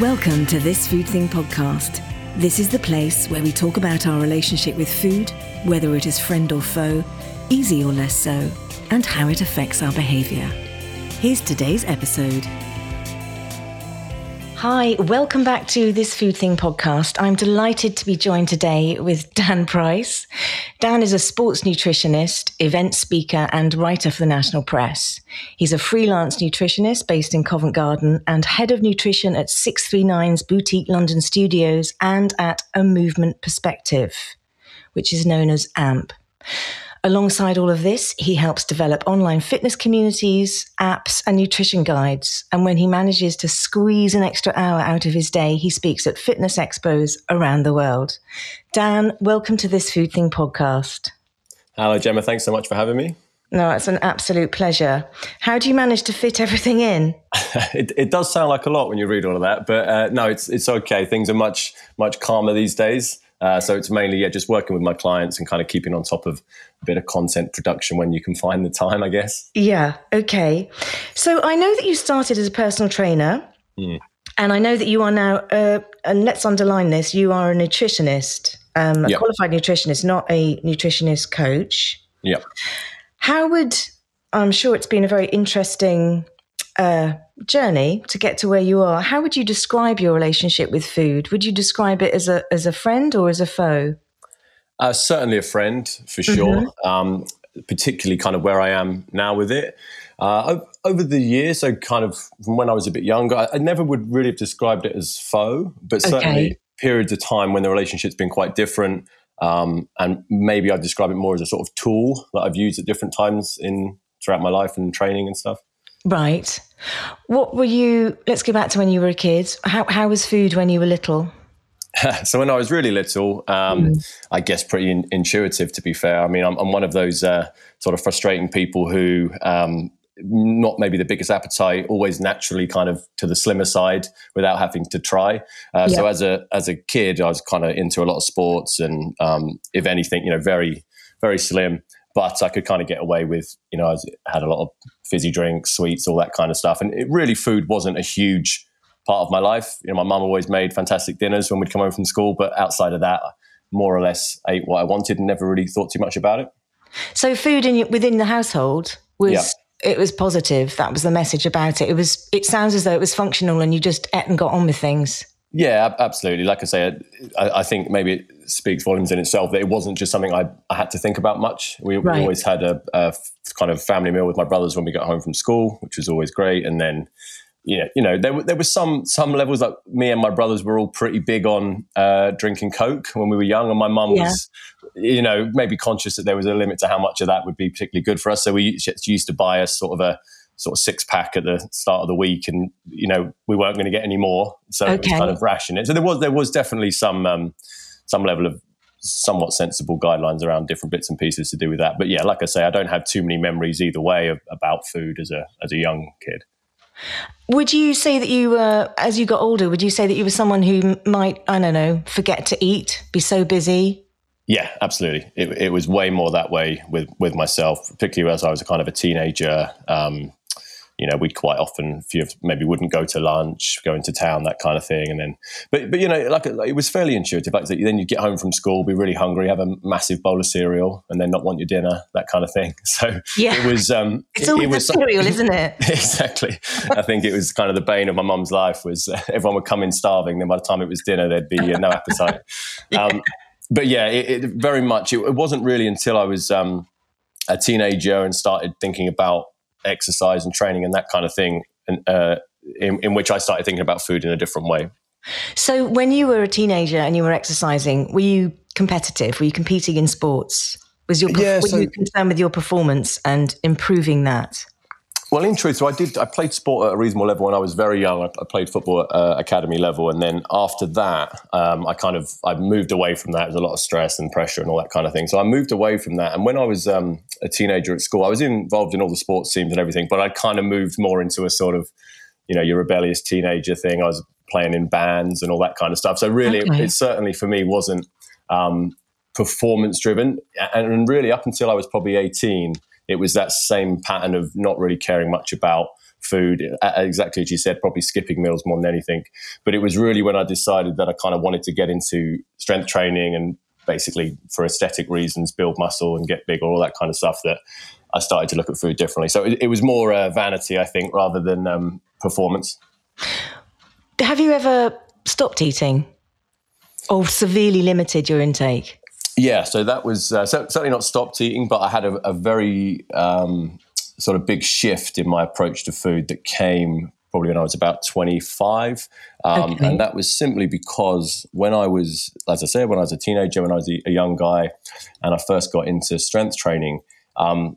Welcome to This Food Thing podcast. This is the place where we talk about our relationship with food, whether it is friend or foe, easy or less so, and how it affects our behaviour. Here's today's episode. Hi, welcome back to this Food Thing podcast. I'm delighted to be joined today with Dan Price. Dan is a sports nutritionist, event speaker, and writer for the National Press. He's a freelance nutritionist based in Covent Garden and head of nutrition at 639's Boutique London Studios and at A Movement Perspective, which is known as AMP. Alongside all of this, he helps develop online fitness communities, apps, and nutrition guides. And when he manages to squeeze an extra hour out of his day, he speaks at fitness expos around the world. Dan, welcome to this Food Thing podcast. Hello, Gemma. Thanks so much for having me. No, it's an absolute pleasure. How do you manage to fit everything in? it, it, does sound like a lot when you read all of that, but uh, no, it's it's okay. Things are much much calmer these days. Uh, so it's mainly yeah, just working with my clients and kind of keeping on top of a bit of content production when you can find the time, I guess. Yeah. Okay. So I know that you started as a personal trainer, mm. and I know that you are now. Uh, and let's underline this: you are a nutritionist, um, a yep. qualified nutritionist, not a nutritionist coach. Yeah. How would I'm sure it's been a very interesting uh, journey to get to where you are, how would you describe your relationship with food? Would you describe it as a as a friend or as a foe? Uh, certainly a friend for sure. Mm-hmm. Um, particularly kind of where I am now with it. Uh, over the years, so kind of from when I was a bit younger, I, I never would really have described it as foe, but certainly okay. periods of time when the relationship's been quite different. Um, and maybe I'd describe it more as a sort of tool that I've used at different times in throughout my life and training and stuff. Right. What were you? Let's go back to when you were a kid. How how was food when you were little? so when I was really little, um, mm. I guess pretty in, intuitive. To be fair, I mean, I'm, I'm one of those uh, sort of frustrating people who. Um, not maybe the biggest appetite, always naturally kind of to the slimmer side without having to try. Uh, yeah. So as a as a kid, I was kind of into a lot of sports, and um, if anything, you know, very very slim but I could kind of get away with, you know, I had a lot of fizzy drinks, sweets, all that kind of stuff. And it really, food wasn't a huge part of my life. You know, my mum always made fantastic dinners when we'd come home from school, but outside of that, more or less ate what I wanted and never really thought too much about it. So food in, within the household was yeah. it was positive. That was the message about it. It was. It sounds as though it was functional, and you just ate and got on with things. Yeah, absolutely. Like I say, I, I, think maybe it speaks volumes in itself that it wasn't just something I, I had to think about much. We, right. we always had a, a, kind of family meal with my brothers when we got home from school, which was always great. And then, you know, you know, there, there was some some levels that me and my brothers were all pretty big on uh, drinking Coke when we were young, and my mum yeah. was, you know, maybe conscious that there was a limit to how much of that would be particularly good for us. So we used to buy us sort of a sort of six pack at the start of the week, and you know we weren't going to get any more, so okay. it was kind of ration it. So there was there was definitely some um, some level of somewhat sensible guidelines around different bits and pieces to do with that. But yeah, like I say, I don't have too many memories either way of, about food as a as a young kid. Would you say that you were, as you got older, would you say that you were someone who might, I don't know, forget to eat, be so busy, yeah, absolutely. It, it, was way more that way with with myself, particularly as I was a kind of a teenager. Um, you know, we'd quite often few of, maybe wouldn't go to lunch, go into town, that kind of thing. And then, but, but you know, like, like it was fairly intuitive. Like then you'd get home from school, be really hungry, have a massive bowl of cereal and then not want your dinner, that kind of thing. So yeah. it was, um, it's all it, it was cereal, isn't it? exactly. I think it was kind of the bane of my mum's life was uh, everyone would come in starving. Then by the time it was dinner, there'd be uh, no appetite. yeah. Um, but yeah, it, it, very much, it, wasn't really until I was, um, a teenager and started thinking about exercise and training and that kind of thing, and, uh, in, in which I started thinking about food in a different way. So, when you were a teenager and you were exercising, were you competitive? Were you competing in sports? Was your yeah, were so, you concerned with your performance and improving that? Well, in truth, so I did. I played sport at a reasonable level when I was very young. I, I played football at uh, academy level, and then after that, um, I kind of I moved away from that. There was a lot of stress and pressure and all that kind of thing. So I moved away from that. And when I was um, a teenager at school, I was involved in all the sports teams and everything, but I kind of moved more into a sort of, you know, your rebellious teenager thing. I was playing in bands and all that kind of stuff. So really, okay. it, it, certainly for me wasn't um, performance driven, and really up until I was probably eighteen it was that same pattern of not really caring much about food, exactly as you said, probably skipping meals more than anything. But it was really when I decided that I kind of wanted to get into strength training and basically for aesthetic reasons build muscle and get bigger, all that kind of stuff that I started to look at food differently. So it, it was more uh, vanity, I think, rather than um, performance. Have you ever stopped eating or severely limited your intake? Yeah, so that was uh, certainly not stopped eating, but I had a, a very um, sort of big shift in my approach to food that came probably when I was about 25. Um, okay. And that was simply because when I was, as I said, when I was a teenager, when I was a, a young guy, and I first got into strength training, um,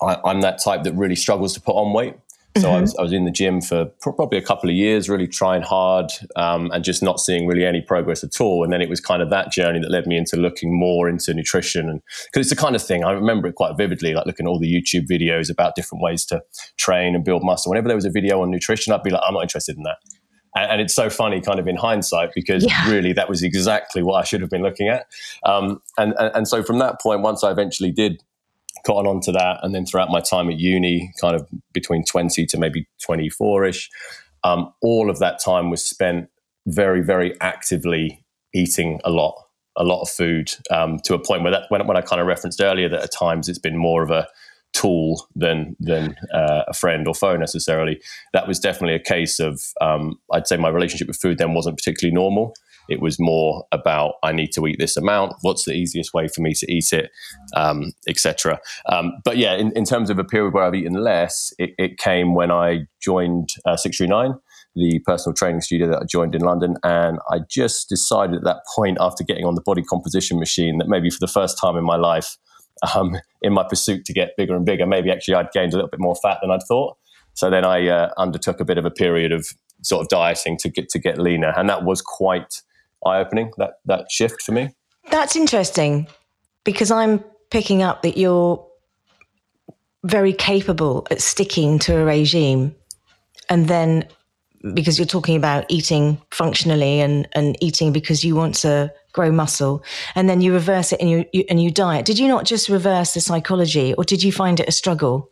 I, I'm that type that really struggles to put on weight. So mm-hmm. I, was, I was in the gym for probably a couple of years, really trying hard um, and just not seeing really any progress at all. And then it was kind of that journey that led me into looking more into nutrition. And because it's the kind of thing I remember it quite vividly, like looking at all the YouTube videos about different ways to train and build muscle. Whenever there was a video on nutrition, I'd be like, I'm not interested in that. And, and it's so funny, kind of in hindsight, because yeah. really that was exactly what I should have been looking at. Um, and, and, and so from that point, once I eventually did cotton onto that. And then throughout my time at uni, kind of between 20 to maybe 24 ish, um, all of that time was spent very, very actively eating a lot, a lot of food um, to a point where that, when, when I kind of referenced earlier that at times it's been more of a tool than than uh, a friend or foe necessarily. That was definitely a case of um, I'd say my relationship with food then wasn't particularly normal. It was more about I need to eat this amount. What's the easiest way for me to eat it, um, etc. Um, but yeah, in, in, terms of a period where I've eaten less, it, it came when I joined uh, Six Three Nine, the personal training studio that I joined in London, and I just decided at that point, after getting on the body composition machine, that maybe for the first time in my life, um, in my pursuit to get bigger and bigger, maybe actually I'd gained a little bit more fat than I'd thought. So then I uh, undertook a bit of a period of sort of dieting to get to get leaner, and that was quite eye opening, that, that shift for me. That's interesting because I'm picking up that you're very capable at sticking to a regime and then because you're talking about eating functionally and, and eating because you want to grow muscle and then you reverse it and you, you, and you diet did you not just reverse the psychology or did you find it a struggle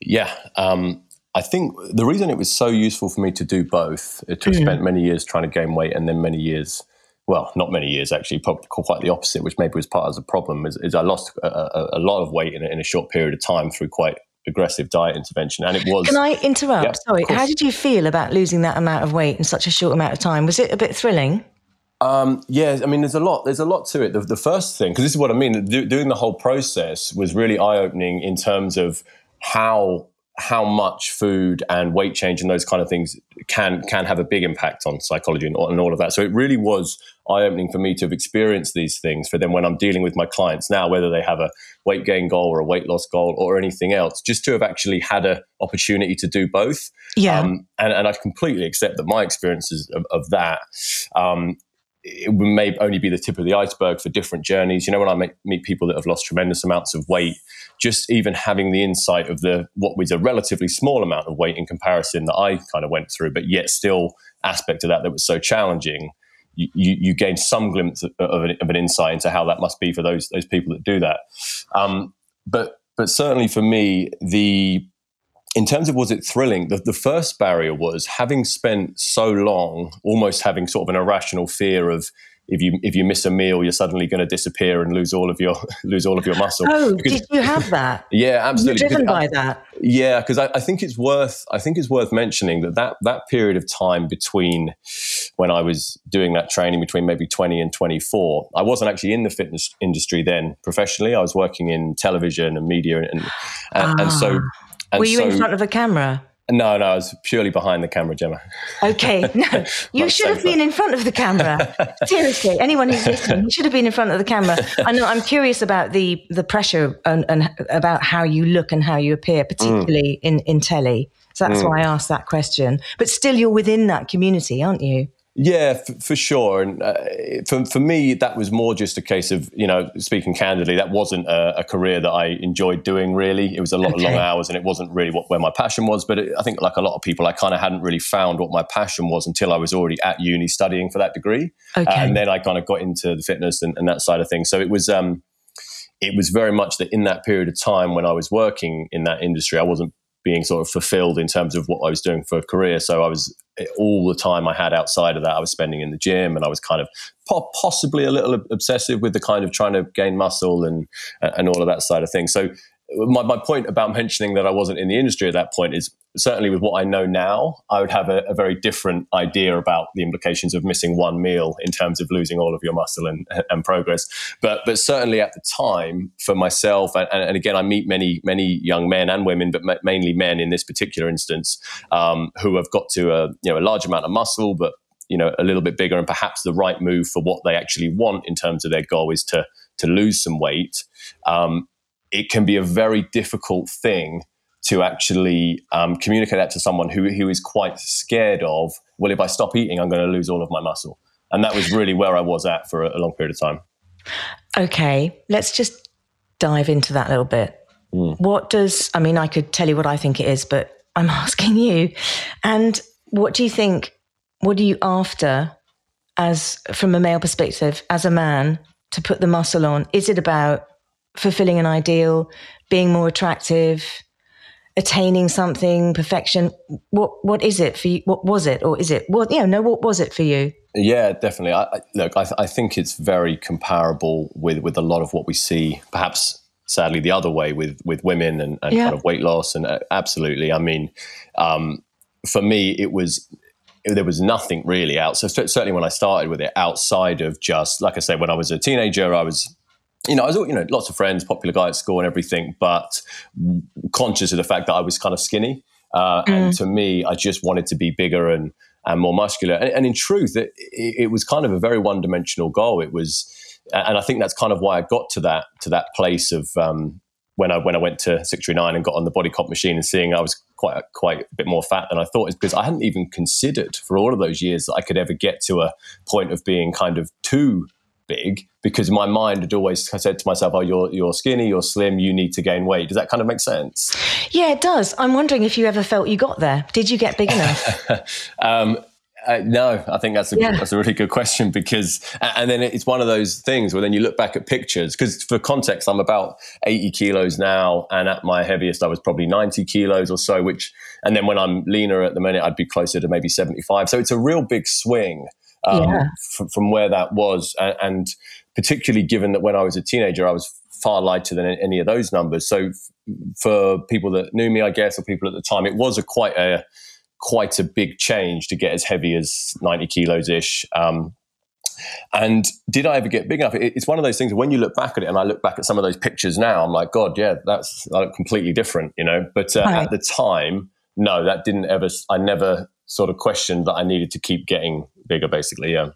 yeah um, I think the reason it was so useful for me to do both, to mm. spent many years trying to gain weight and then many years, well, not many years actually, probably quite the opposite, which maybe was part of the problem, is, is I lost a, a, a, lot of weight in a, in a short period of time through quite aggressive diet intervention. And it was. Can I interrupt? Yeah, Sorry. How did you feel about losing that amount of weight in such a short amount of time? Was it a bit thrilling? Um, yeah, I mean, there's a lot. There's a lot to it. The, the first thing, because this is what I mean, do, doing the whole process was really eye opening in terms of how how much food and weight change and those kind of things can can have a big impact on psychology and, and all of that. So it really was eye opening for me to have experienced these things. For then, when I'm dealing with my clients now, whether they have a weight gain goal or a weight loss goal or anything else, just to have actually had an opportunity to do both. Yeah, um, and and I completely accept that my experiences of, of that um, it may only be the tip of the iceberg for different journeys. You know, when I meet people that have lost tremendous amounts of weight, just even having the insight of the what was a relatively small amount of weight in comparison that I kind of went through, but yet still aspect of that that was so challenging. You, you, you gain some glimpse of, of, an, of, an, insight into how that must be for those those people that do that. Um, but but certainly for me, the in terms of was it thrilling, the, the first barrier was having spent so long, almost having sort of an irrational fear of if you if you miss a meal, you're suddenly going to disappear and lose all of your lose all of your muscle. Oh, because, did you have that? yeah, absolutely. You're driven by that. Yeah, because I, I, think it's worth I think it's worth mentioning that, that that period of time between when I was doing that training between maybe 20 and 24, I wasn't actually in the fitness industry then professionally. I was working in television and media, and and, ah. and so ah. And Were you so, in front of a camera? No, no, I was purely behind the camera, Gemma. Okay, no, you should have been in front of the camera. Seriously, anyone who's listening, you should have been in front of the camera. I know. I'm curious about the the pressure and, and about how you look and how you appear, particularly mm. in in telly. So that's mm. why I asked that question. But still, you're within that community, aren't you? Yeah, for, for sure. And uh, for, for me, that was more just a case of, you know, speaking candidly, that wasn't a, a career that I enjoyed doing really. It was a lot okay. of long hours and it wasn't really what, where my passion was. But it, I think, like a lot of people, I kind of hadn't really found what my passion was until I was already at uni studying for that degree. Okay. Uh, and then I kind of got into the fitness and, and that side of things. So it was, um, it was very much that in that period of time when I was working in that industry, I wasn't being sort of fulfilled in terms of what I was doing for a career. So I was all the time I had outside of that, I was spending in the gym, and I was kind of possibly a little obsessive with the kind of trying to gain muscle and and all of that side of things. So my, my point about mentioning that I wasn't in the industry at that point is certainly with what I know now, I would have a, a, very different idea about the implications of missing one meal in terms of losing all of your muscle and, and progress. But but certainly at the time for myself, and, and again, I meet many many young men and women, but mainly men in this particular instance, um, who have got to a you know a large amount of muscle, but you know a little bit bigger, and perhaps the right move for what they actually want in terms of their goal is to to lose some weight. Um, it can be a very difficult thing to actually um, communicate that to someone who, who is quite scared of, well, if I stop eating, I'm going to lose all of my muscle. And that was really where I was at for a, a long period of time. Okay, let's just dive into that a little bit. Mm. What does, I mean, I could tell you what I think it is, but I'm asking you. And what do you think, what are you after as, from a male perspective, as a man to put the muscle on? Is it about fulfilling an ideal, being more attractive, attaining something, perfection. What what is it for you? What was it, or is it? What you know? No, what was it for you? Yeah, definitely. I, I, look, I, th- I think it's very comparable with with a lot of what we see, perhaps sadly the other way with with women and, and yeah. kind of weight loss and uh, absolutely. I mean, um, for me, it was there was nothing really out. So certainly when I started with it, outside of just like I said, when I was a teenager, I was you know, I was, you know, lots of friends, popular guy at school and everything, but conscious of the fact that I was kind of skinny. Uh, mm. And to me, I just wanted to be bigger and, and more muscular. And, and in truth, it, it, was kind of a very one dimensional goal. It was, and I think that's kind of why I got to that, to that place of, um, when I, when I went to 639 and got on the body comp machine and seeing I was quite, quite a bit more fat than I thought is because I hadn't even considered for all of those years that I could ever get to a point of being kind of too big because my mind had always said to myself, "Oh, you're you're skinny, you're slim, you need to gain weight." Does that kind of make sense? Yeah, it does. I'm wondering if you ever felt you got there. Did you get big enough? um, uh, no, I think that's a yeah. that's a really good question because, and then it's one of those things where then you look back at pictures because for context, I'm about 80 kilos now, and at my heaviest, I was probably 90 kilos or so. Which, and then when I'm leaner at the minute, I'd be closer to maybe 75. So it's a real big swing um, yeah. f- from where that was. And, and, particularly given that when I was a teenager, I was far lighter than any of those numbers. So f- for people that knew me, I guess, or people at the time, it was a quite a quite a big change to get as heavy as 90 kilos ish. Um, and did I ever get big enough? It's one of those things when you look back at it, and I look back at some of those pictures now, I'm like, God, yeah, that's completely different, you know. But uh, right. at the time, no, that didn't ever. I never sort of questioned that I needed to keep getting bigger, basically. Yeah.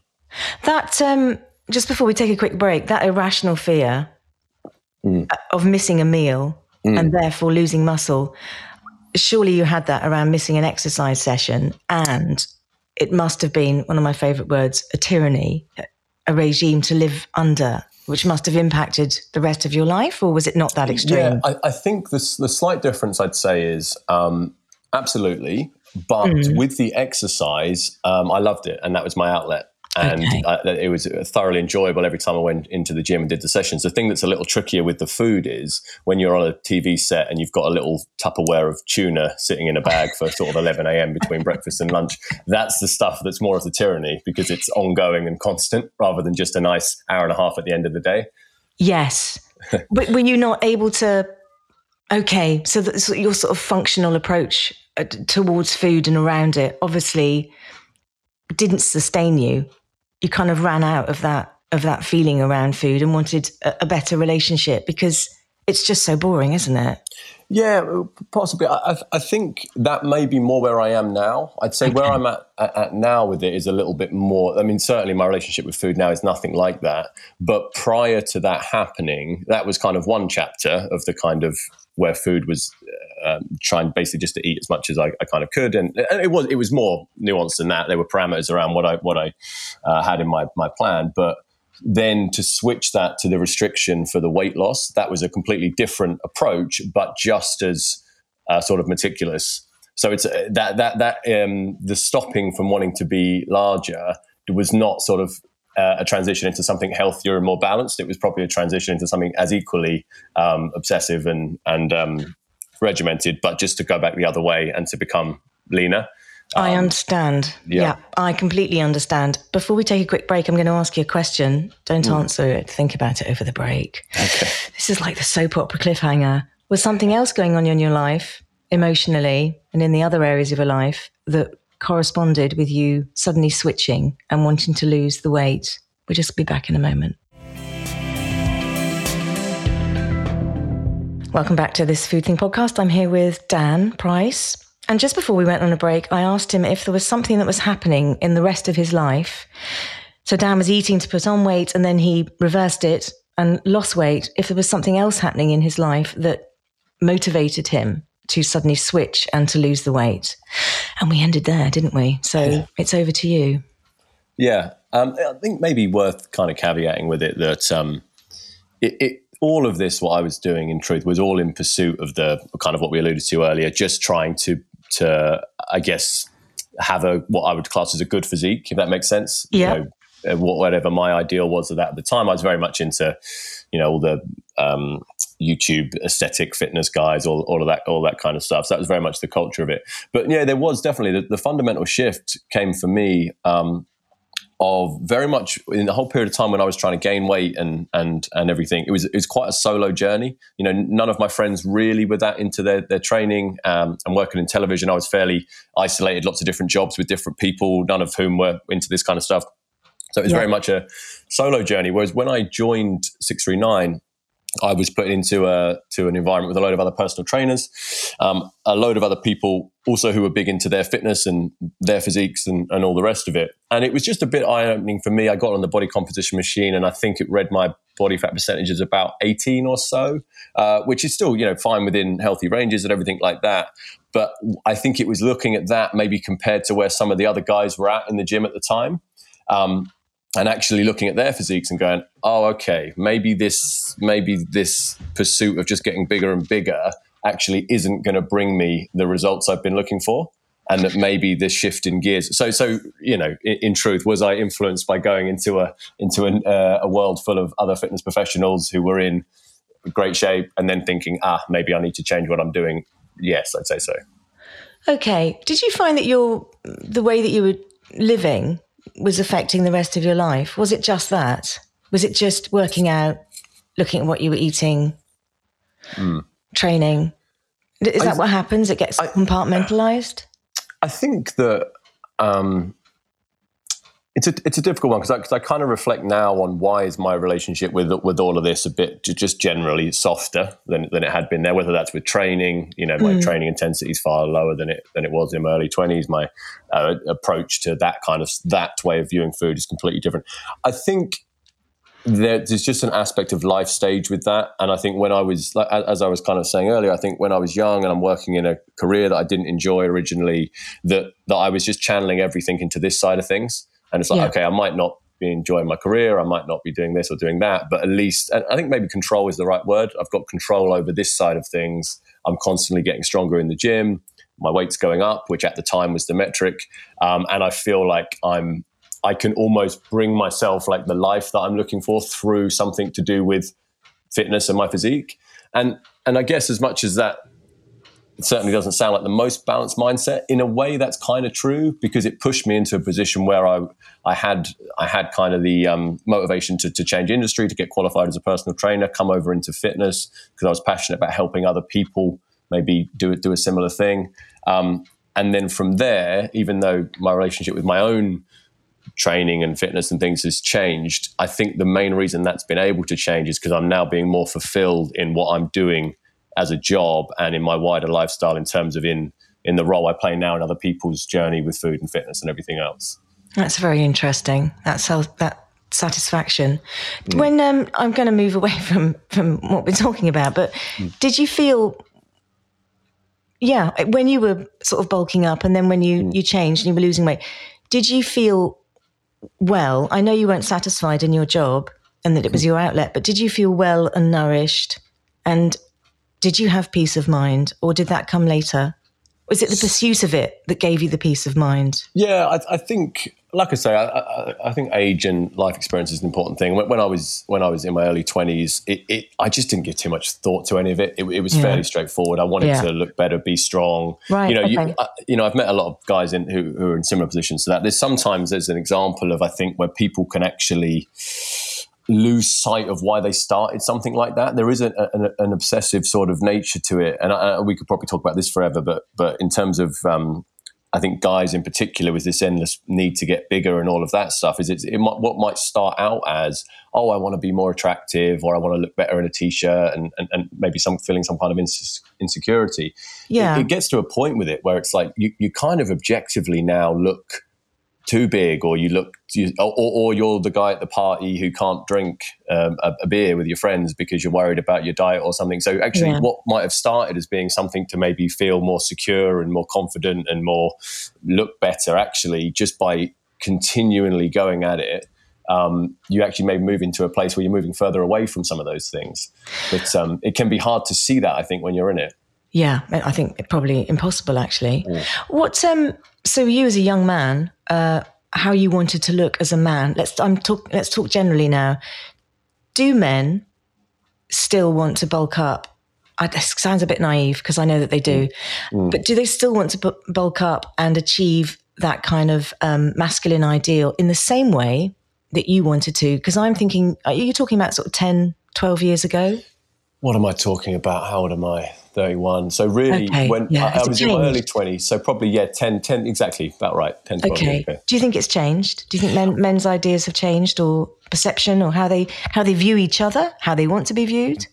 That um, just before we take a quick break, that irrational fear mm. of missing a meal mm. and therefore losing muscle. Surely you had that around missing an exercise session, and it must have been one of my favorite words, a tyranny, a regime to live under which must have impacted the rest of your life, or was it not that extreme? Yeah, I, I think the, the slight difference I'd say is um, absolutely. But mm. with the exercise, um, I loved it, and that was my outlet. And okay. I, it was thoroughly enjoyable every time I went into the gym and did the sessions. The thing that's a little trickier with the food is when you're on a TV set and you've got a little Tupperware of tuna sitting in a bag for sort of 11 a.m. between breakfast and lunch. That's the stuff that's more of the tyranny because it's ongoing and constant rather than just a nice hour and a half at the end of the day. Yes. but were you not able to? Okay, so, your sort of functional approach Uh, towards food and around it obviously didn't sustain you. You kind of ran out of that of that feeling around food and wanted a, a better relationship because it's just so boring, isn't it? Yeah, possibly. I, I, think that may be more where I am now. I'd say okay. where I'm at, at, at, now with it is a little bit more. I mean, certainly my relationship with food now is nothing like that. But prior to that happening, that was kind of one chapter of the kind of where food was uh, um, trying basically just to eat as much as I, I kind of could, and, and, it was it was more nuanced than that. There were parameters around what I what I uh, had in my my plan, but then to switch that to the restriction for the weight loss, that was a completely different approach, but just as uh, sort of meticulous. So it's uh, that that that um, the stopping from wanting to be larger was not sort of uh, a transition into something healthier and more balanced. It was probably a transition into something as equally um, obsessive and and um, regimented, but just to go back the other way and to become leaner. Um, I understand. Yeah. yeah. I completely understand. Before we take a quick break, I'm going to ask you a question. Don't mm. answer it. Think about it over the break. Okay. This is like the soap opera cliffhanger. Was something else going on in your life, emotionally, and in the other areas of your life that corresponded with you suddenly switching and wanting to lose the weight? We'll just be back in a moment. Welcome back to this Food Thing podcast. I'm here with Dan Price. And just before we went on a break, I asked him if there was something that was happening in the rest of his life. So Dan was eating to put on weight and then he reversed it and lost weight. If there was something else happening in his life that motivated him to suddenly switch and to lose the weight. And we ended there, didn't we? So yeah. it's over to you. Yeah. Um, I think maybe worth kind of caveating with it that um, it, it all of this, what I was doing in truth, was all in pursuit of the kind of what we alluded to earlier, just trying to to I guess have a what I would class as a good physique, if that makes sense. Yeah. You know, uh, whatever my ideal was of that at the time, I was very much into, you know, all the um, YouTube aesthetic fitness guys, all, all of that, all that kind of stuff. So that was very much the culture of it. But yeah, there was definitely the, the fundamental shift came for me um, of very much in the whole period of time when I was trying to gain weight and and and everything. It was it was quite a solo journey. You know, none of my friends really were that into their their training um, and working in television. I was fairly isolated, lots of different jobs with different people, none of whom were into this kind of stuff. So it was yeah. very much a solo journey. Whereas when I joined Six Three Nine, I was put into a to an environment with a load of other personal trainers, um, a load of other people also who were big into their fitness and their physiques and, and all the rest of it. And it was just a bit eye opening for me. I got on the body composition machine, and I think it read my body fat percentage as about eighteen or so, uh, which is still you know fine within healthy ranges and everything like that. But I think it was looking at that maybe compared to where some of the other guys were at in the gym at the time. Um, and actually looking at their physiques and going, oh, okay, maybe this, maybe this pursuit of just getting bigger and bigger actually isn't going to bring me the results I've been looking for, and that maybe this shift in gears. So, so you know, in, in truth, was I influenced by going into a into an, uh, a world full of other fitness professionals who were in great shape, and then thinking, ah, maybe I need to change what I'm doing? Yes, I'd say so. Okay. Did you find that your the way that you were living was affecting the rest of your life? Was it just that? Was it just working out, looking at what you were eating, mm. training? Is I, that what happens? It gets I, compartmentalized? I think that um, it's a it's a difficult one because I, I kind of reflect now on why is my relationship with with all of this a bit just generally softer than, than it had been there. Whether that's with training, you know, my mm. training intensity is far lower than it than it was in my early twenties. My uh, approach to that kind of that way of viewing food is completely different. I think there's just an aspect of life stage with that. And I think when I was, like, as I was kind of saying earlier, I think when I was young and I'm working in a career that I didn't enjoy originally, that that I was just channeling everything into this side of things. And it's like, yeah. okay, I might not be enjoying my career, I might not be doing this or doing that, but at least, I think maybe control is the right word. I've got control over this side of things. I'm constantly getting stronger in the gym. My weight's going up, which at the time was the metric, um, and I feel like I'm. I can almost bring myself like the life that I'm looking for through something to do with fitness and my physique. And and I guess as much as that it certainly doesn't sound like the most balanced mindset. In a way, that's kind of true because it pushed me into a position where I, I had, I had kind of the um, motivation to, to change industry, to get qualified as a personal trainer, come over into fitness because I was passionate about helping other people maybe do do a similar thing. Um, and then from there, even though my relationship with my own training and fitness and things has changed, I think the main reason that's been able to change is because I'm now being more fulfilled in what I'm doing as a job and in my wider lifestyle in terms of in in the role I play now in other people's journey with food and fitness and everything else. That's very interesting. That's that satisfaction. Mm. When um, I'm going to move away from from what we're talking about, but mm. did you feel? Yeah, when you were sort of bulking up, and then when you mm. you changed and you were losing weight, did you feel well? I know you weren't satisfied in your job and that it was mm. your outlet, but did you feel well and nourished and did you have peace of mind or did that come later? Was it the pursuit of it that gave you the peace of mind? Yeah, I, I think like I say, I, I, I, think age and life experience is an important thing. When, when I was when I was in my early twenties, it, it, I just didn't give too much thought to any of it. It, it was yeah. fairly straightforward. I wanted yeah. to look better, be strong. Right. You know, okay. you, I, you, know, I've met a lot of guys in, who, who are in similar positions to that. There's sometimes there's an example of I think where people can actually lose sight of why they started something like that. There is a, an, an, obsessive sort of nature to it, and I, we could probably talk about this forever. But but in terms of um, I think guys in particular with this endless need to get bigger and all of that stuff is it, it might, what might start out as oh I want to be more attractive or I want to look better in a t-shirt and, and, and maybe some feeling some kind of insecurity. Yeah, it, it, gets to a point with it where it's like you you kind of objectively now look too big or you look you, or, or, you're the guy at the party who can't drink um, a, a, beer with your friends because you're worried about your diet or something. So actually yeah. what might have started as being something to maybe feel more secure and more confident and more look better actually just by continually going at it um, you actually may move into a place where you're moving further away from some of those things. But um, it can be hard to see that i think when you're in it yeah, I think probably impossible actually. Yeah. What um so you as a young man, uh how you wanted to look as a man. Let's I'm talk let's talk generally now. Do men still want to bulk up? I, this sounds a bit naive because I know that they do, mm. mm. but do they still want to bulk up and achieve that kind of um, masculine ideal in the same way that you wanted to? Because I'm thinking, are you talking about sort of 10, 12 years ago? What am I talking about? How old am I? 31. So really, okay. when yeah. I, I was in my early 20s, so probably, yeah, 10, 10, exactly, about right, 10, 12 okay. Do you think it's changed? Do you think men, men's ideas have changed or perception or how they, how they view each other, how they want to be viewed?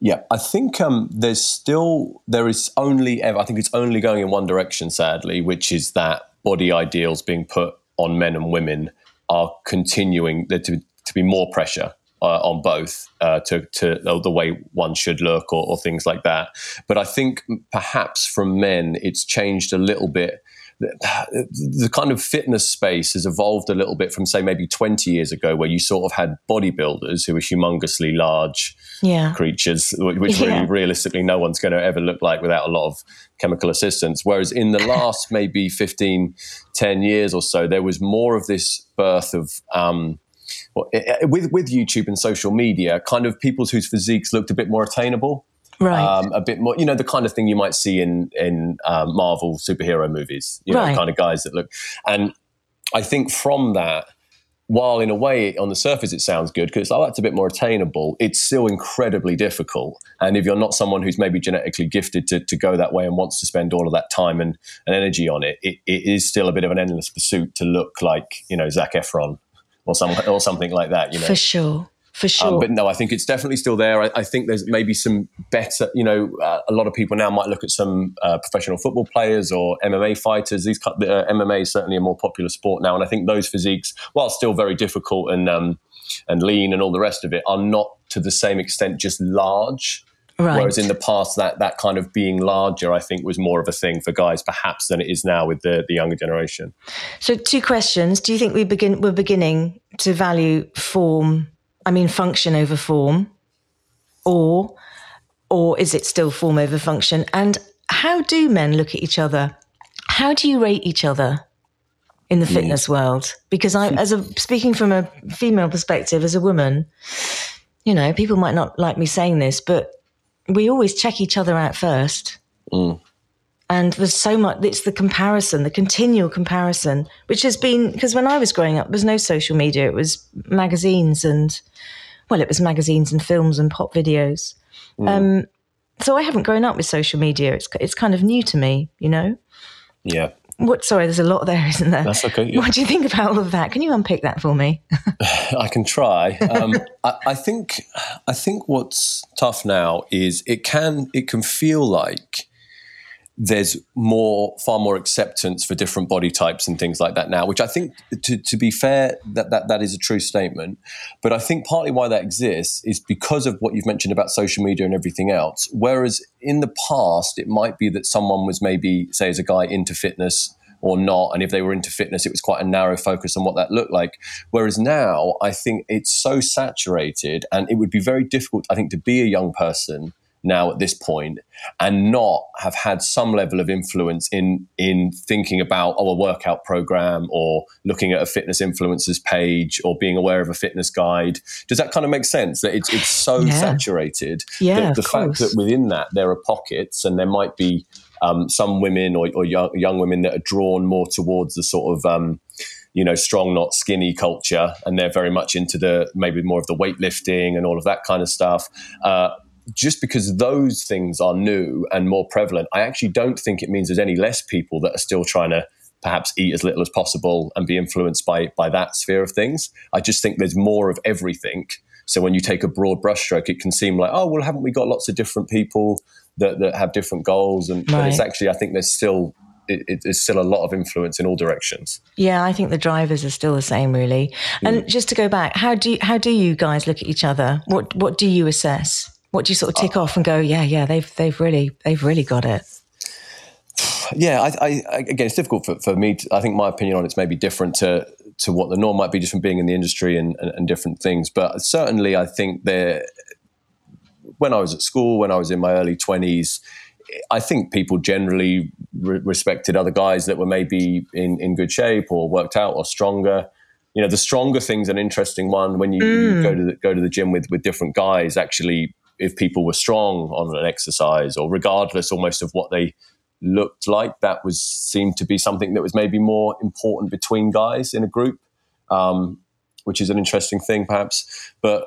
Yeah, I think um, there's still, there is only ever, I think it's only going in one direction, sadly, which is that body ideals being put on men and women are continuing, there to, to be more pressure uh, on both uh, to, to the way one should look or, or, things like that. But I think perhaps from men, it's changed a little bit. The, the kind of fitness space has evolved a little bit from, say, maybe 20 years ago, where you sort of had bodybuilders who were humongously large yeah. creatures, which yeah. really realistically no one's going to ever look like without a lot of chemical assistance. Whereas in the last maybe 15, 10 years or so, there was more of this birth of. Um, with with YouTube and social media, kind of people whose physiques looked a bit more attainable, right? Um, a bit more, you know, the kind of thing you might see in in um, Marvel superhero movies, you know, right. kind of guys that look. And I think from that, while in a way on the surface it sounds good because oh, that's a bit more attainable, it's still incredibly difficult. And if you're not someone who's maybe genetically gifted to, to go that way and wants to spend all of that time and, and energy on it, it, it is still a bit of an endless pursuit to look like you know Zac Efron or some or something like that. You know, for sure. For um, sure. Um, but no, I think it's definitely still there. I, I think there's maybe some better, you know, uh, a lot of people now might look at some uh, professional football players or MMA fighters. These uh, MMA is certainly a more popular sport now. And I think those physiques, while still very difficult and, um, and lean and all the rest of it, are not to the same extent just large. Right. Whereas in the past, that that kind of being larger, I think, was more of a thing for guys, perhaps, than it is now with the, the younger generation. So, two questions: Do you think we begin we're beginning to value form? I mean, function over form, or or is it still form over function? And how do men look at each other? How do you rate each other in the mm. fitness world? Because I, as a speaking from a female perspective, as a woman, you know, people might not like me saying this, but we always check each other out first. Mm. And there's so much, it's the comparison, the continual comparison, which has been, because when I was growing up, there was no social media. It was magazines and, well, it was magazines and films and pop videos. Mm. Um, so I haven't grown up with social media. It's, it's kind of new to me, you know? Yeah. What? Sorry, there's a lot there, isn't there? That's okay. Yeah. What do you think about all of that? Can you unpick that for me? I can try. Um, I, I, think I think what's tough now is it can it can feel like there's more far more acceptance for different body types and things like that now which i think to, to be fair that, that that is a true statement. But i think partly why that exists is because of what you've mentioned about social media and everything else. Whereas in the past it might be that someone was maybe say as a guy into fitness or not and if they were into fitness it was quite a narrow focus on what that looked like. Whereas now i think it's so saturated and it would be very difficult i think to be a young person now at this point and not have had some level of influence in in thinking about oh a workout program or looking at a fitness influencers page or being aware of a fitness guide does that kind of make sense that it's it's so yeah. saturated yeah, that the fact that within that there are pockets and there might be um, some women or, or young, young, women that are drawn more towards the sort of um, you know, strong, not skinny culture, and they're very much into the maybe more of the weightlifting and all of that kind of stuff. Uh, just because those things are new and more prevalent, I actually don't think it means there's any less people that are still trying to perhaps eat as little as possible and be influenced by by that sphere of things. I just think there's more of everything. So when you take a broad brushstroke, it can seem like, oh well, haven't we got lots of different people that, that have different goals? And right. but it's actually, I think there's still it, it's still a lot of influence in all directions. Yeah, I think the drivers are still the same, really. And mm. just to go back, how do you, how do you guys look at each other? What what do you assess? What do you sort of tick uh, off and go, yeah, yeah, they've they've really they've really got it. Yeah, I, I, again, it's difficult for, for me. To, I think my opinion on it's maybe different to to what the norm might be, just from being in the industry and, and, and different things. But certainly, I think there. When I was at school, when I was in my early twenties, I think people generally re- respected other guys that were maybe in, in good shape or worked out or stronger. You know, the stronger thing's an interesting one when you, mm. you go to the, go to the gym with with different guys. Actually, if people were strong on an exercise or regardless almost of what they looked like, that was seemed to be something that was maybe more important between guys in a group, um, which is an interesting thing perhaps. But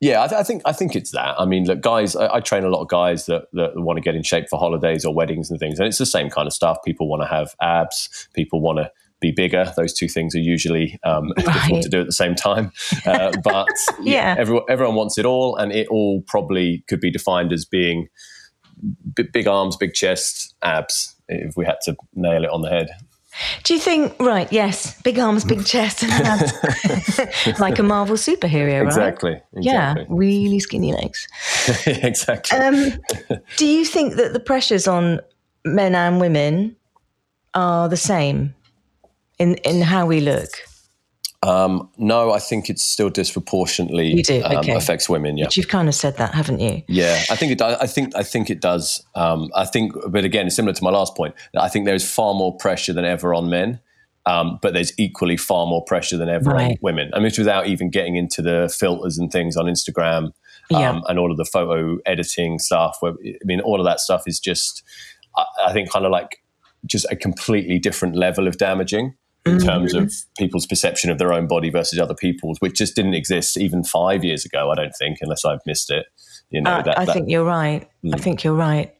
yeah, I, th- I, think I think it's that. I mean, look, guys, I, I, train a lot of guys that, that want to get in shape for holidays or weddings and things, and it's the same kind of stuff. People want to have abs. People want to be bigger. Those two things are usually um, right. difficult to do at the same time. Uh, but yeah, yeah everyone, everyone wants it all, and it all probably could be defined as being b- big arms, big chest, abs. If we had to nail it on the head. Do you think, right, yes, big arms, big chest, and abs, like a Marvel superhero, exactly, right? Exactly. Yeah, really skinny legs. exactly. Um, do you think that the pressures on men and women are the same in, in how we look? Um, no, I think it's still disproportionately um, okay. affects women. Yeah, but you've kind of said that, haven't you? Yeah, I think it. Does, I think. I think it does. Um, I think, but again, similar to my last point, I think there is far more pressure than ever on men. Um, but there's equally far more pressure than ever right. on women. I mean, it's without even getting into the filters and things on Instagram yeah. Um, and all of the photo editing stuff. Where, I mean, all of that stuff is just, I, I think, kind of like just a completely different level of damaging in mm-hmm. terms of people's perception of their own body versus other people's, which just didn't exist even five years ago. I don't think, unless I've missed it. You know, uh, that, I that, think you're right. Mm. I think you're right.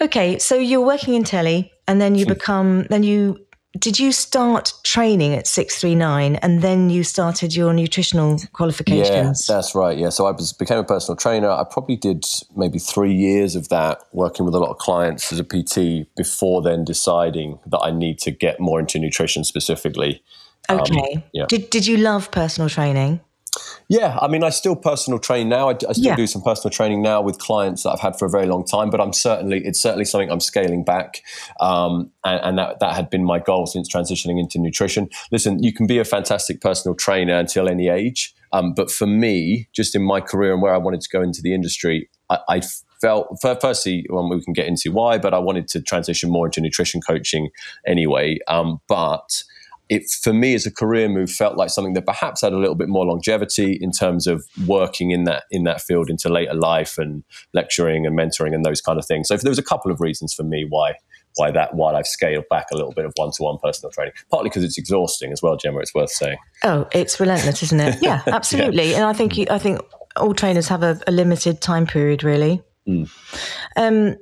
Okay, so you're working in telly, and then you hmm. become then you did you start training at 639 and then you started your nutritional qualifications? Yeah, that's right. Yeah. So I was, became a personal trainer. I probably did maybe three years of that working with a lot of clients as a PT before then deciding that I need to get more into nutrition specifically. Okay. Um, yeah. Did, did you love personal training? Yeah, I mean, I still personal train now. I, I still yeah. do some personal training now with clients that I've had for a very long time. But I'm certainly, it's certainly something I'm scaling back, um, and, and, that that had been my goal since transitioning into nutrition. Listen, you can be a fantastic personal trainer until any age, um, but for me, just in my career and where I wanted to go into the industry, I, I felt firstly well, we can get into why, but I wanted to transition more into nutrition coaching anyway. Um, but it for me as a career move felt like something that perhaps had a little bit more longevity in terms of working in that in that field into later life and lecturing and mentoring and those kind of things. So there was a couple of reasons for me why why that while I've scaled back a little bit of one to one personal training. Partly because it's exhausting as well, Gemma. It's worth saying. Oh, it's relentless, isn't it? Yeah, absolutely. yeah. And I think you, I think all trainers have a, a limited time period, really. Mm. Um,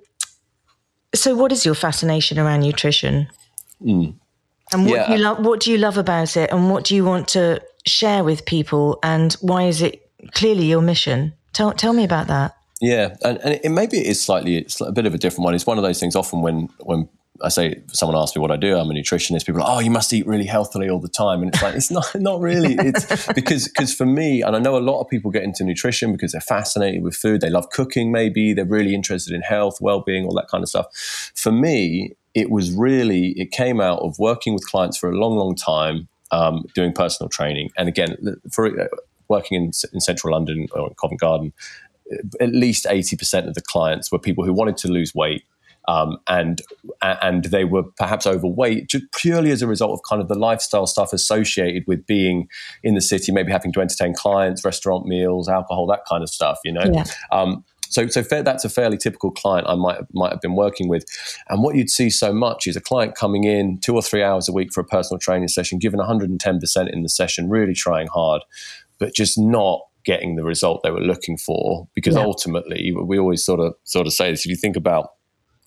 so, what is your fascination around nutrition? Mm. And what yeah. do you love? What do you love about it, and what do you want to share with people? And why is it clearly your mission? Tell tell me about that. Yeah, and, and it, maybe it is slightly it's a bit of a different one. It's one of those things. Often when when I say someone asks me what I do, I'm a nutritionist. People are, oh, you must eat really healthily all the time, and it's like it's not not really. It's because because for me, and I know a lot of people get into nutrition because they're fascinated with food. They love cooking. Maybe they're really interested in health, well being, all that kind of stuff. For me, it was really it came out of working with clients for a long, long time, um, doing personal training, and again for uh, working in, in central London or in Covent Garden. at least 80% of the clients were people who wanted to lose weight um, and and they were perhaps overweight just purely as a result of kind of the lifestyle stuff associated with being in the city, maybe having to entertain clients, restaurant meals, alcohol, that kind of stuff. You know. Yeah. Um, so, so that's a fairly typical client I might might have been working with, and what you'd see so much is a client coming in two or three hours a week for a personal training session, giving 110 percent in the session, really trying hard, but just not getting the result they were looking for because yeah. ultimately we always sort of sort of say this if you think about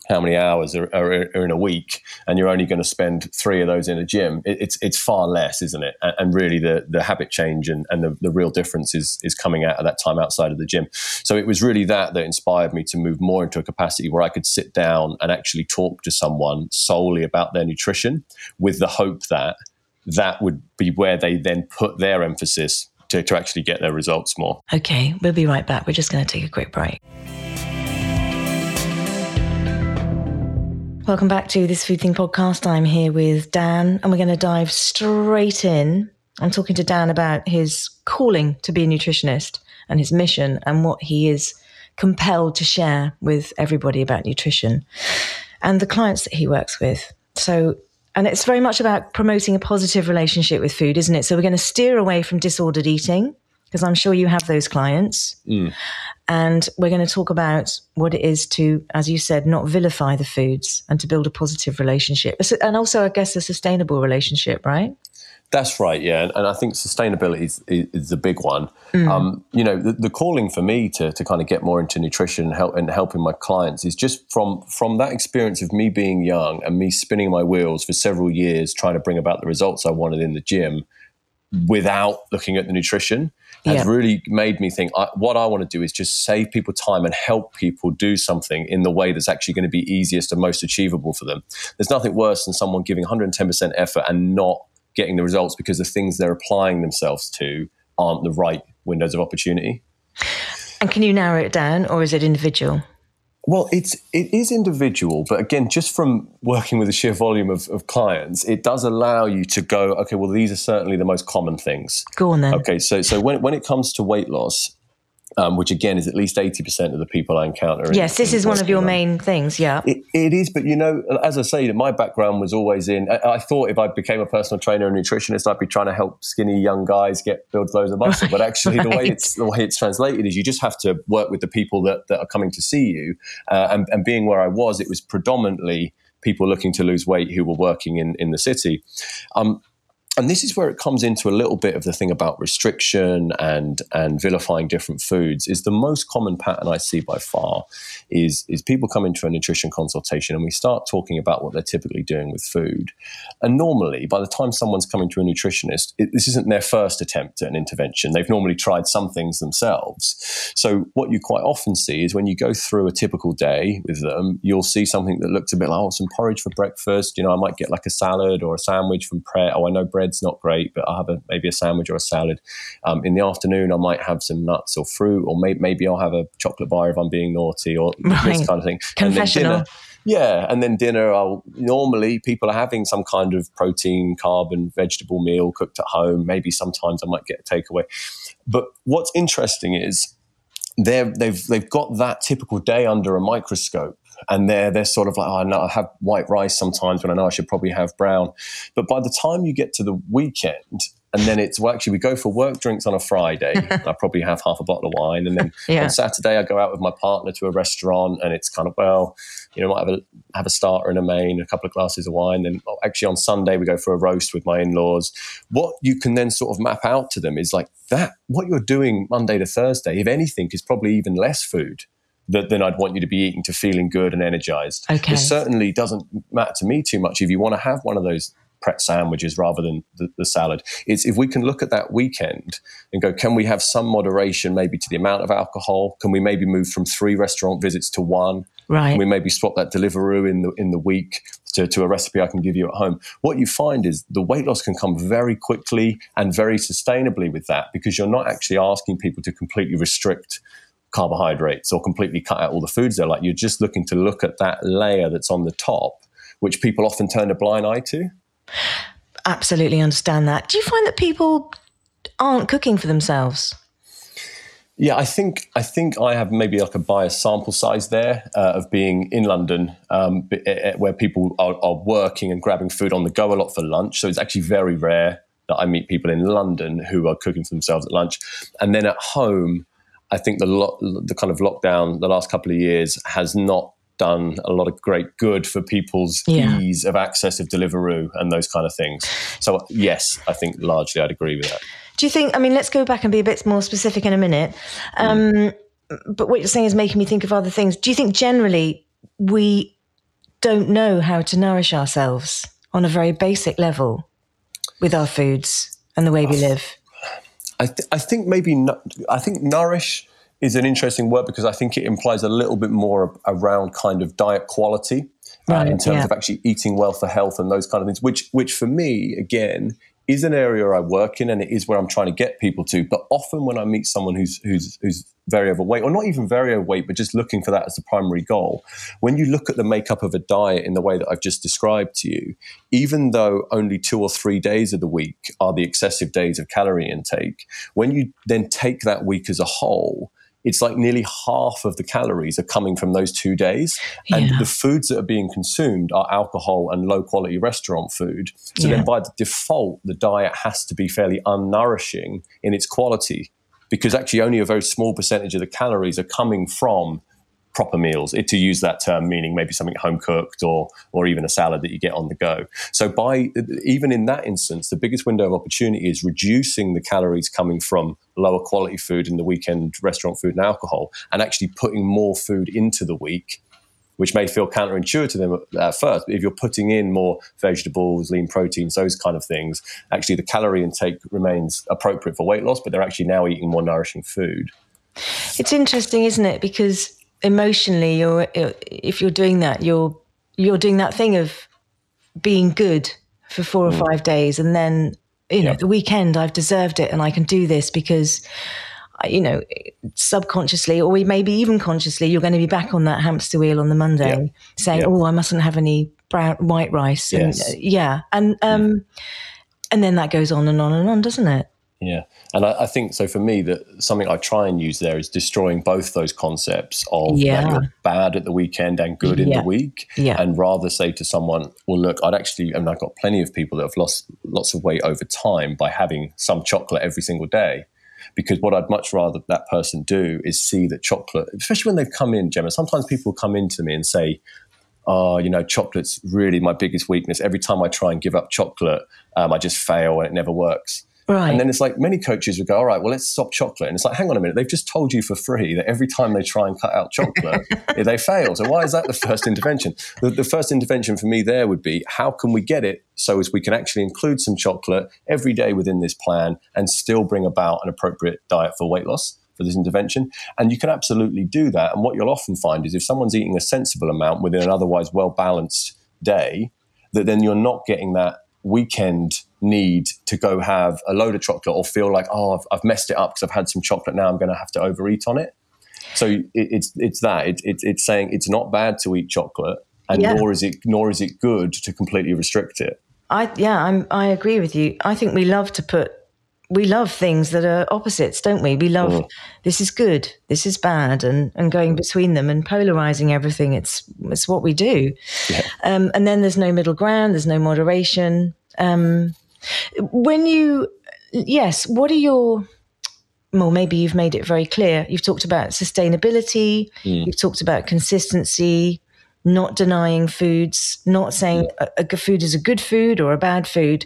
how many hours are, are, are, in a week, and you're only going to spend three of those in a gym, it, it's it's far less, isn't it? And, and really, the the habit change and, and the, the real difference is is coming out of that time outside of the gym. So it was really that that inspired me to move more into a capacity where I could sit down and actually talk to someone solely about their nutrition, with the hope that that would be where they then put their emphasis to, to actually get their results more. Okay, we'll be right back. We're just going to take a quick break. Welcome back to this Food Thing podcast. I'm here with Dan, and we're going to dive straight in. I'm talking to Dan about his calling to be a nutritionist and his mission and what he is compelled to share with everybody about nutrition and the clients that he works with. So, and it's very much about promoting a positive relationship with food, isn't it? So, we're going to steer away from disordered eating because I'm sure you have those clients. Mm. And we're going to talk about what it is to, as you said, not vilify the foods and to build a positive relationship. And also, I guess, a sustainable relationship, right? That's right, yeah, and, and I think sustainability is, is, the big one. Mm. Um, you know, the, the, calling for me to, to kind of get more into nutrition and, help, and helping my clients is just from from that experience of me being young and me spinning my wheels for several years trying to bring about the results I wanted in the gym without looking at the nutrition has yeah. really made me think I, what I want to do is just save people time and help people do something in the way that's actually going to be easiest and most achievable for them. There's nothing worse than someone giving 110% effort and not getting the results because the things they're applying themselves to aren't the right windows of opportunity. And can you narrow it down or is it individual? Well, it's it is individual, but again, just from working with the sheer volume of, of clients, it does allow you to go, okay, well, these are certainly the most common things. Go on then. Okay, so so when when it comes to weight loss, um, which again is at least 80% of the people I encounter. Yes, in, this in is one of your main things, yeah. It, it is, but you know, as I say, my background was always in, I, I, thought if I became a personal trainer and nutritionist, I'd be trying to help skinny young guys get build loads of muscle. Right, but actually, right. the way it's the way it's translated is you just have to work with the people that, that are coming to see you. Uh, and, and being where I was, it was predominantly people looking to lose weight who were working in, in the city. Um, and this is where it comes into a little bit of the thing about restriction and and vilifying different foods is the most common pattern I see by far is is people come into a nutrition consultation and we start talking about what they're typically doing with food. And normally by the time someone's coming to a nutritionist it, this isn't their first attempt at an intervention. They've normally tried some things themselves. So what you quite often see is when you go through a typical day with them you'll see something that looks a bit like oh some porridge for breakfast. You know I might get like a salad or a sandwich from Pret. Oh I know bread bread's not great, but I'll have a, maybe a sandwich or a salad. Um, in the afternoon, I might have some nuts or fruit, or may, maybe I'll have a chocolate bar if I'm being naughty, or right. this kind of thing. Confessional. Yeah, and then dinner, I'll normally people are having some kind of protein, carb, and vegetable meal cooked at home. Maybe sometimes I might get a takeaway. But what's interesting is they've they've got that typical day under a microscope and they're they're sort of like, oh, no, I have white rice sometimes when I know I should probably have brown. But by the time you get to the weekend, and then it's well, actually we go for work drinks on a Friday. I probably have half a bottle of wine, and then yeah. on Saturday I go out with my partner to a restaurant, and it's kind of well, you know, might have a have a starter and a main, a couple of glasses of wine. Then oh, actually on Sunday we go for a roast with my in laws. What you can then sort of map out to them is like that. What you're doing Monday to Thursday, if anything, is probably even less food that then I'd want you to be eating to feeling good and energized. Okay. It certainly doesn't matter to me too much if you want to have one of those Pret sandwiches rather than the, the, salad. It's if we can look at that weekend and go, can we have some moderation maybe to the amount of alcohol? Can we maybe move from three restaurant visits to one? Right. Can we maybe swap that Deliveroo in the in the week to, to a recipe I can give you at home? What you find is the weight loss can come very quickly and very sustainably with that because you're not actually asking people to completely restrict carbohydrates or completely cut out all the foods they're like. You're just looking to look at that layer that's on the top, which people often turn a blind eye to. Absolutely understand that. Do you find that people aren't cooking for themselves? Yeah, I think I think I have maybe like a biased sample size there uh, of being in London, um, where people are, are, working and grabbing food on the go a lot for lunch. So it's actually very rare that I meet people in London who are cooking for themselves at lunch, and then at home, I think the lo- the kind of lockdown the last couple of years has not done a lot of great good for people's yeah. ease of access of Deliveroo and those kind of things. So yes, I think largely I'd agree with that. Do you think? I mean, let's go back and be a bit more specific in a minute. Um, mm. But what you're saying is making me think of other things. Do you think generally we don't know how to nourish ourselves on a very basic level with our foods and the way we live? I, th- I think maybe I think nourish is an interesting word because I think it implies a little bit more around kind of diet quality. Right, uh, in terms yeah. of actually eating well for health and those kind of things, which which for me again is an area I work in and it is where I'm trying to get people to. But often when I meet someone who's who's who's very overweight, or not even very overweight, but just looking for that as the primary goal, when you look at the makeup of a diet in the way that I've just described to you, even though only two or three days of the week are the excessive days of calorie intake, when you then take that week as a whole, it's like nearly half of the calories are coming from those two days. And yeah. the foods that are being consumed are alcohol and low quality restaurant food. So yeah. then by the default, the diet has to be fairly unnourishing in its quality because actually only a very small percentage of the calories are coming from proper meals, to use that term, meaning maybe something home cooked or or even a salad that you get on the go. So by even in that instance, the biggest window of opportunity is reducing the calories coming from lower quality food in the weekend restaurant food and alcohol, and actually putting more food into the week which may feel counterintuitive to them at first. But if you're putting in more vegetables, lean proteins, those kind of things, actually the calorie intake remains appropriate for weight loss, but they're actually now eating more nourishing food. It's interesting, isn't it? Because emotionally you're if you're doing that you're you're doing that thing of being good for four or mm. five days and then you know the weekend i've deserved it and i can do this because you know subconsciously or maybe even consciously you're going to be back on that hamster wheel on the monday saying oh i mustn't have any brown white rice yes. and uh, yeah and um mm. and then that goes on and on and on doesn't it yeah, and I, I, think so. For me, that something I try and use there is destroying both those concepts of yeah. you're bad at the weekend and good in the week, yeah. and rather say to someone, "Well, look, I'd actually," and I've got plenty of people that have lost lots of weight over time by having some chocolate every single day. Because what I'd much rather that person do is see that chocolate, especially when they've come in, Gemma. Sometimes people come into me and say, oh, you know, chocolate's really my biggest weakness. Every time I try and give up chocolate, um, I just fail and it never works. Right. And then it's like many coaches would go, all right, well, let's stop chocolate. And it's like, hang on a minute, they've just told you for free that every time they try and cut out chocolate, they fail. So why is that the first intervention? The, the, first intervention for me there would be, how can we get it so as we can actually include some chocolate every day within this plan and still bring about an appropriate diet for weight loss? For this intervention. And you can absolutely do that. And what you'll often find is if someone's eating a sensible amount within an otherwise well balanced day, that then you're not getting that weekend need to go have a load of chocolate or feel like, oh, I've, I've messed it up because I've had some chocolate. Now I'm going to have to overeat on it. So it, it's it's that it, it, it's saying it's not bad to eat chocolate, and yeah. nor is it nor is it good to completely restrict it. I yeah, I'm, I agree with you. I think we love to put we love things that are opposites, don't we? We love mm. this is good, this is bad, and and going between them and polarizing everything. It's it's what we do. Yeah. Um, and then there's no middle ground. There's no moderation. Um, when you, yes, what are your, well, maybe you've made it very clear. You've talked about sustainability, mm. you've talked about consistency, not denying foods, not saying a, a food is a good food or a bad food.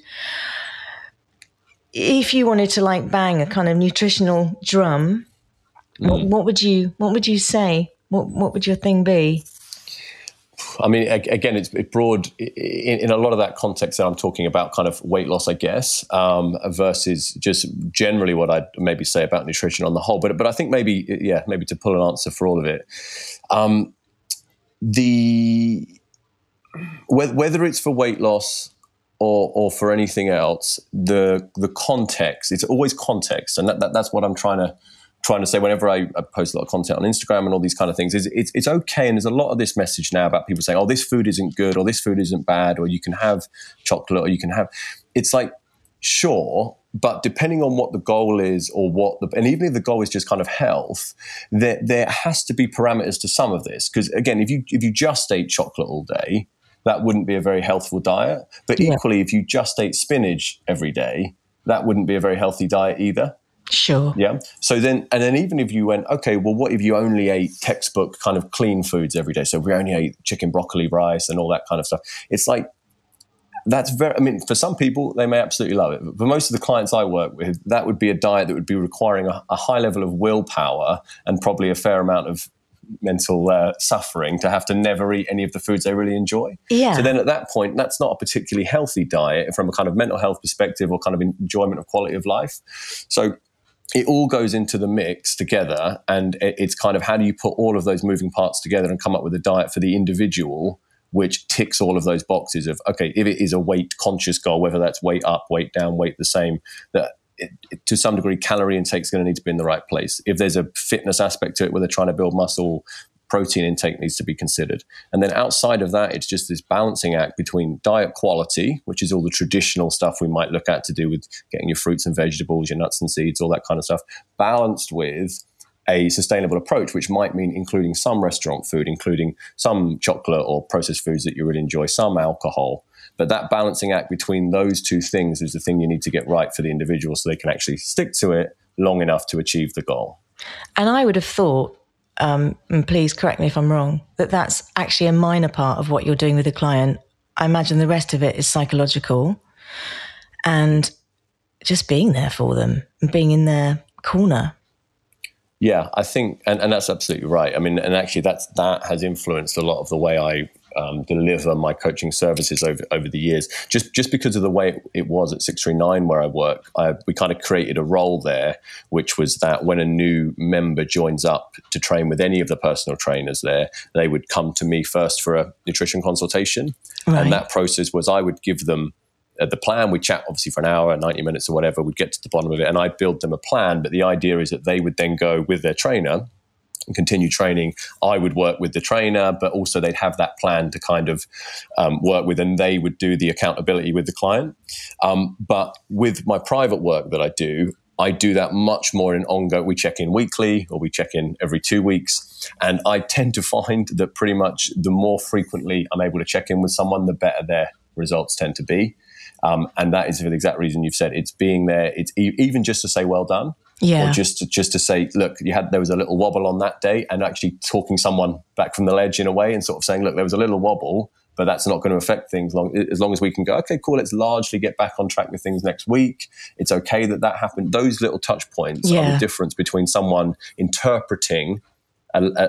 If you wanted to like bang a kind of nutritional drum, mm. what, what would you what would you say? What what would your thing be? I mean, again, it's broad in, in, a lot of that context that I'm talking about, kind of weight loss, I guess, um, versus just generally what I'd maybe say about nutrition on the whole. But but I think maybe yeah, maybe to pull an answer for all of it, um, the whether it's for weight loss or, or for anything else, the the context it's always context, and that, that, that's what I'm trying to trying to say whenever I, I, post a lot of content on Instagram and all these kind of things is it's, it's okay. And there's a lot of this message now about people saying, oh, this food isn't good or this food isn't bad or you can have chocolate or you can have. It's like, sure, but depending on what the goal is or what the, and even if the goal is just kind of health, there, there has to be parameters to some of this. Because again, if you, if you just ate chocolate all day, that wouldn't be a very healthful diet. But yeah. equally, if you just ate spinach every day, that wouldn't be a very healthy diet either. Sure. Yeah. So then, and then even if you went, okay, well, what if you only ate textbook kind of clean foods every day? So we only ate chicken, broccoli, rice, and all that kind of stuff. It's like, that's very, I mean, for some people, they may absolutely love it. But for most of the clients I work with, that would be a diet that would be requiring a, a high level of willpower and probably a fair amount of mental uh, suffering to have to never eat any of the foods they really enjoy. Yeah. So then at that point, that's not a particularly healthy diet from a kind of mental health perspective or kind of enjoyment of quality of life. So it all goes into the mix together and it's kind of how do you put all of those moving parts together and come up with a diet for the individual which ticks all of those boxes of okay if it is a weight conscious goal whether that's weight up weight down weight the same that it, it, to some degree calorie intake is going to need to be in the right place. If there's a fitness aspect to it where they're trying to build muscle protein intake needs to be considered. And then outside of that, it's just this balancing act between diet quality, which is all the traditional stuff we might look at to do with getting your fruits and vegetables, your nuts and seeds, all that kind of stuff, balanced with a sustainable approach, which might mean including some restaurant food, including some chocolate or processed foods that you really enjoy, some alcohol. But that balancing act between those two things is the thing you need to get right for the individual so they can actually stick to it long enough to achieve the goal. And I would have thought um, and please correct me if I'm wrong, that that's actually a minor part of what you're doing with a client. I imagine the rest of it is psychological and just being there for them and being in their corner. Yeah, I think, and, and that's absolutely right. I mean, and actually, that's that has influenced a lot of the way I um, deliver my coaching services over, over the years. Just just because of the way it, it was at 639 where I work, I, we kind of created a role there, which was that when a new member joins up to train with any of the personal trainers there, they would come to me first for a nutrition consultation. Right. And that process was I would give them uh, the plan. We chat obviously for an hour, 90 minutes or whatever. We'd get to the bottom of it and I'd build them a plan. But the idea is that they would then go with their trainer and continue training, I would work with the trainer, but also they'd have that plan to kind of um, work with, and they would do the accountability with the client. Um, but with my private work that I do, I do that much more in ongoing. We check in weekly or we check in every two weeks. And I tend to find that pretty much the more frequently I'm able to check in with someone, the better their results tend to be. Um, and that is for the exact reason you've said. It's being there. It's e- even just to say well done yeah. or just to, just to say, look, you had there was a little wobble on that day, and actually talking someone back from the ledge in a way, and sort of saying, look, there was a little wobble, but that's not going to affect things long, as long as we can go, okay, cool, let's largely get back on track with things next week. It's okay that that happened. Those little touch points yeah. are the difference between someone interpreting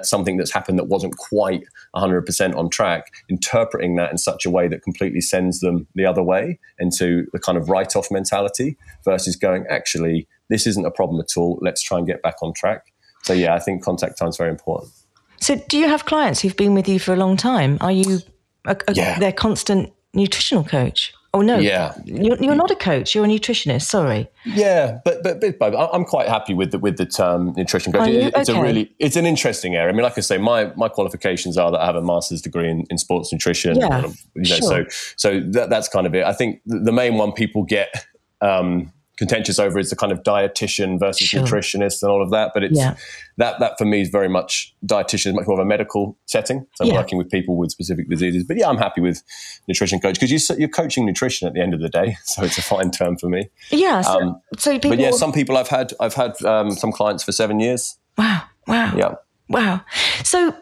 something that's happened that wasn't quite 100% on track, interpreting that in such a way that completely sends them the other way into the kind of write off mentality versus going, actually, this isn't a problem at all. Let's try and get back on track. So, yeah, I think contact time is very important. So, do you have clients who've been with you for a long time? Are you a, a, yeah. their constant nutritional coach? Oh no! Yeah, you're, you're not a coach. You're a nutritionist. Sorry. Yeah, but but, but I'm quite happy with the with the term nutrition coach. It's okay. a really it's an interesting area. I mean, like I say, my my qualifications are that I have a master's degree in, in sports nutrition. Yeah, you know, sure. So so that, that's kind of it. I think the main one people get. Um, contentious over is the kind of dietitian versus sure. nutritionist and all of that. But it's yeah. that that for me is very much dietitian is much more of a medical setting. So I'm yeah. working with people with specific diseases. But yeah, I'm happy with nutrition coach because you, you're coaching nutrition at the end of the day. So it's a fine term for me. Yeah. So, um, so people, but yeah, some people I've had I've had um, some clients for seven years. Wow. Wow. Yeah. Wow. So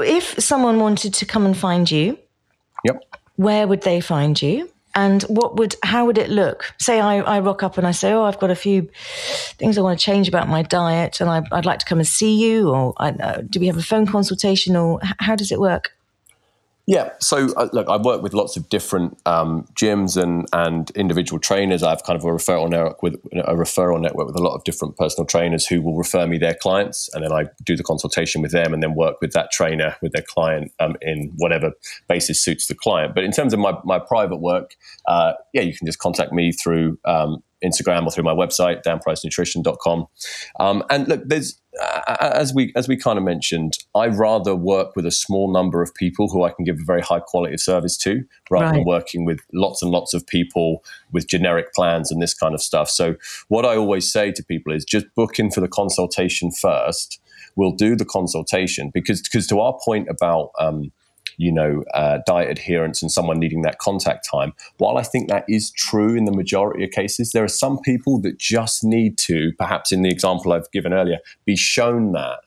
if someone wanted to come and find you, yep. Where would they find you? And what would how would it look? Say I, I rock up and i say oh i've got a few things i want to change about my diet and I, would like to come and see you or uh, do we have a phone consultation? or how does it work yeah. So uh, look, I work with lots of different um, gyms and and individual trainers. I have kind of a referral network with a referral network with a lot of different personal trainers who will refer me their clients, and then I do the consultation with them, and then work with that trainer with their client um, in whatever basis suits the client. But in terms of my my private work, uh, yeah, you can just contact me through um, Instagram or through my website, danpricenutrition.com. Um, and look, there's uh, as we as we kind of mentioned, I rather work with a small number of people who I can give a very high quality of service to, rather right. than working with lots and lots of people with generic plans and this kind of stuff. So what I always say to people is just book in for the consultation first. We'll do the consultation because because to our point about um, you know, uh, diet adherence and someone needing that contact time. While I think that is true in the majority of cases, there are some people that just need to, perhaps in the example I've given earlier, be shown that,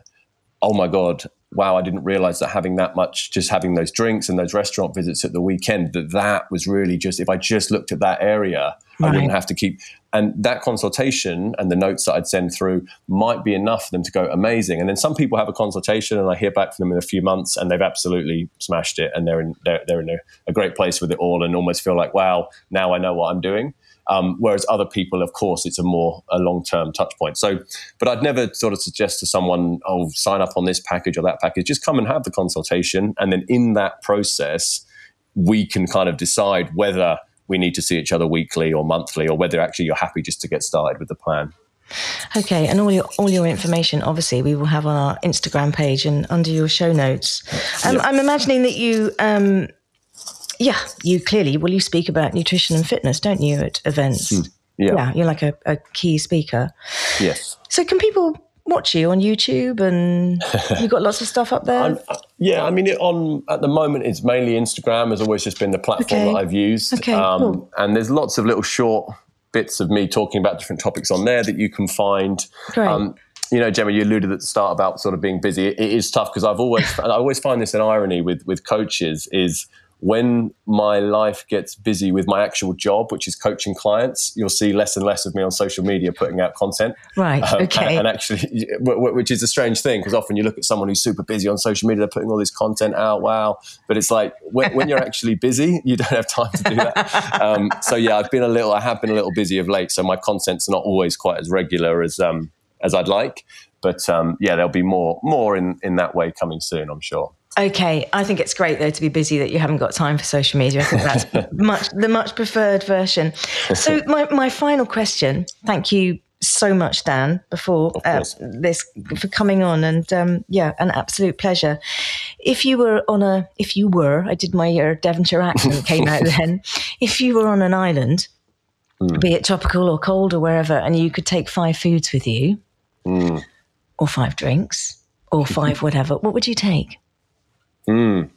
oh my God, wow, I didn't realize that having that much, just having those drinks and those restaurant visits at the weekend, that that was really just, if I just looked at that area, right. I wouldn't have to keep. And that consultation and the notes that I'd send through might be enough for them to go amazing. And then some people have a consultation and I hear back from them in a few months and they've absolutely smashed it and they're in, they're, they're in a, a great place with it all and almost feel like, wow, now I know what I'm doing. Um, whereas other people, of course, it's a more a long term touch point. So, but I'd never sort of suggest to someone, oh, sign up on this package or that package. Just come and have the consultation, and then in that process, we can kind of decide whether we need to see each other weekly or monthly, or whether actually you're happy just to get started with the plan. Okay, and all your all your information, obviously, we will have on our Instagram page and under your show notes. Um, yeah. I'm imagining that you um, yeah, you clearly, will you speak about nutrition and fitness, don't you, at events? Mm, yeah. yeah. you're like a, a key speaker. Yes. So, can people watch you on YouTube and you've got lots of stuff up there? Uh, yeah, I mean, it, on at the moment, it's mainly Instagram has always just been the platform okay. that I've used. Okay, um, cool. And there's lots of little short bits of me talking about different topics on there that you can find. Great. Um, you know, Gemma, you alluded at the start about sort of being busy. It, it is tough because I've always, I always find this an irony with with coaches is when my life gets busy with my actual job, which is coaching clients, you'll see less and less of me on social media putting out content. Right. Um, okay. And, and, actually, which is a strange thing because often you look at someone who's super busy on social media, they're putting all this content out. Wow. But it's like when, when you're actually busy, you don't have time to do that. Um, so yeah, I've been a little, I have been a little busy of late. So my content's not always quite as regular as, um, as I'd like. But um, yeah, there'll be more, more in, in that way coming soon, I'm sure. Okay, I think it's great though to be busy that you haven't got time for social media. I think that's much the much preferred version. So my my final question. Thank you so much, Dan, before uh, this for coming on, and um, yeah, an absolute pleasure. If you were on a, if you were, I did my uh, Devonshire accent came out then. If you were on an island, mm. be it tropical or cold or wherever, and you could take five foods with you, mm. or five drinks, or five whatever, what would you take? Mm.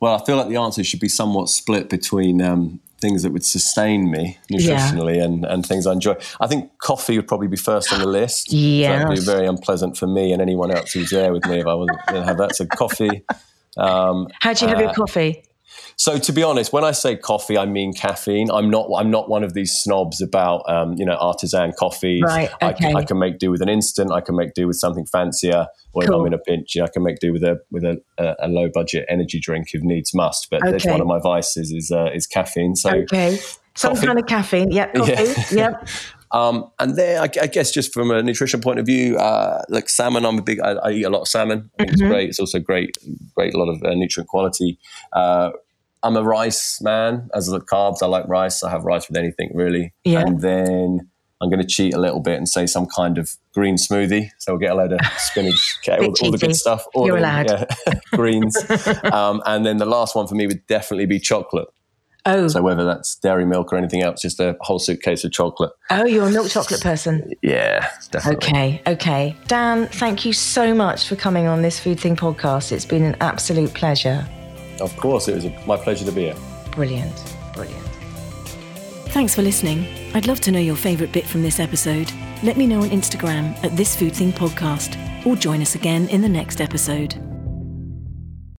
Well, I feel like the answer should be somewhat split between um, things that would sustain me nutritionally yeah. and, and things I enjoy. I think coffee would probably be first on the list. Yeah. That'd be very unpleasant for me and anyone else who's there with me if I wasn't going to have that. So coffee. Um, How do you have uh, your coffee? So to be honest, when I say coffee, I mean caffeine. I'm not. I'm not one of these snobs about um, you know artisan coffee. Right. Okay. I, can, I can make do with an instant. I can make do with something fancier. Or cool. if I'm in a pinch, I can make do with a with a, a, low budget energy drink if needs must. But okay. one of my vices is uh, is caffeine. So okay. Some coffee. kind of caffeine. Yep. Coffee. Yeah. Yep. Um, and there, I, I, guess, just from a nutrition point of view, uh, like salmon, I'm a big. I, I, eat a lot of salmon. I think mm-hmm. it's great. It's also great, great, a lot of uh, nutrient quality. Uh, I'm a rice man. As the carbs, I like rice. I have rice with anything really. Yeah. And then I'm going to cheat a little bit and say some kind of green smoothie. So we'll get a load of spinach, all, all, the good stuff. All You're the, allowed. Yeah, greens. um, and then the last one for me would definitely be chocolate. Oh. So whether that's dairy milk or anything else, just a whole suitcase of chocolate. Oh, you're a milk chocolate person. Yeah, definitely. Okay, okay. Dan, thank you so much for coming on this Food Thing podcast. It's been an absolute pleasure. Of course, it was my pleasure to be here. Brilliant, brilliant. Thanks for listening. I'd love to know your favourite bit from this episode. Let me know on Instagram at This Food Thing Podcast or join us again in the next episode.